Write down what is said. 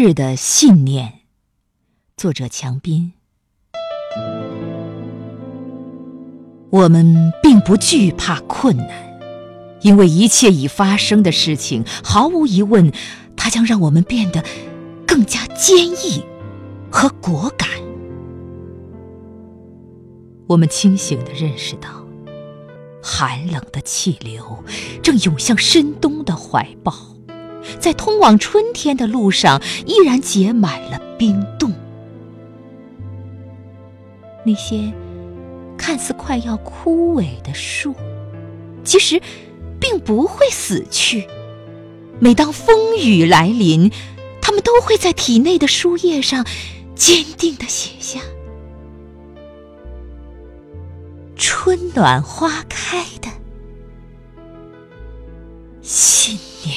日的信念。作者：强斌。我们并不惧怕困难，因为一切已发生的事情，毫无疑问，它将让我们变得更加坚毅和果敢。我们清醒地认识到，寒冷的气流正涌向深冬的怀抱，在通往春天的路上，依然结满了冰冻。那些。看似快要枯萎的树，其实并不会死去。每当风雨来临，它们都会在体内的书页上坚定地写下“春暖花开”的信念。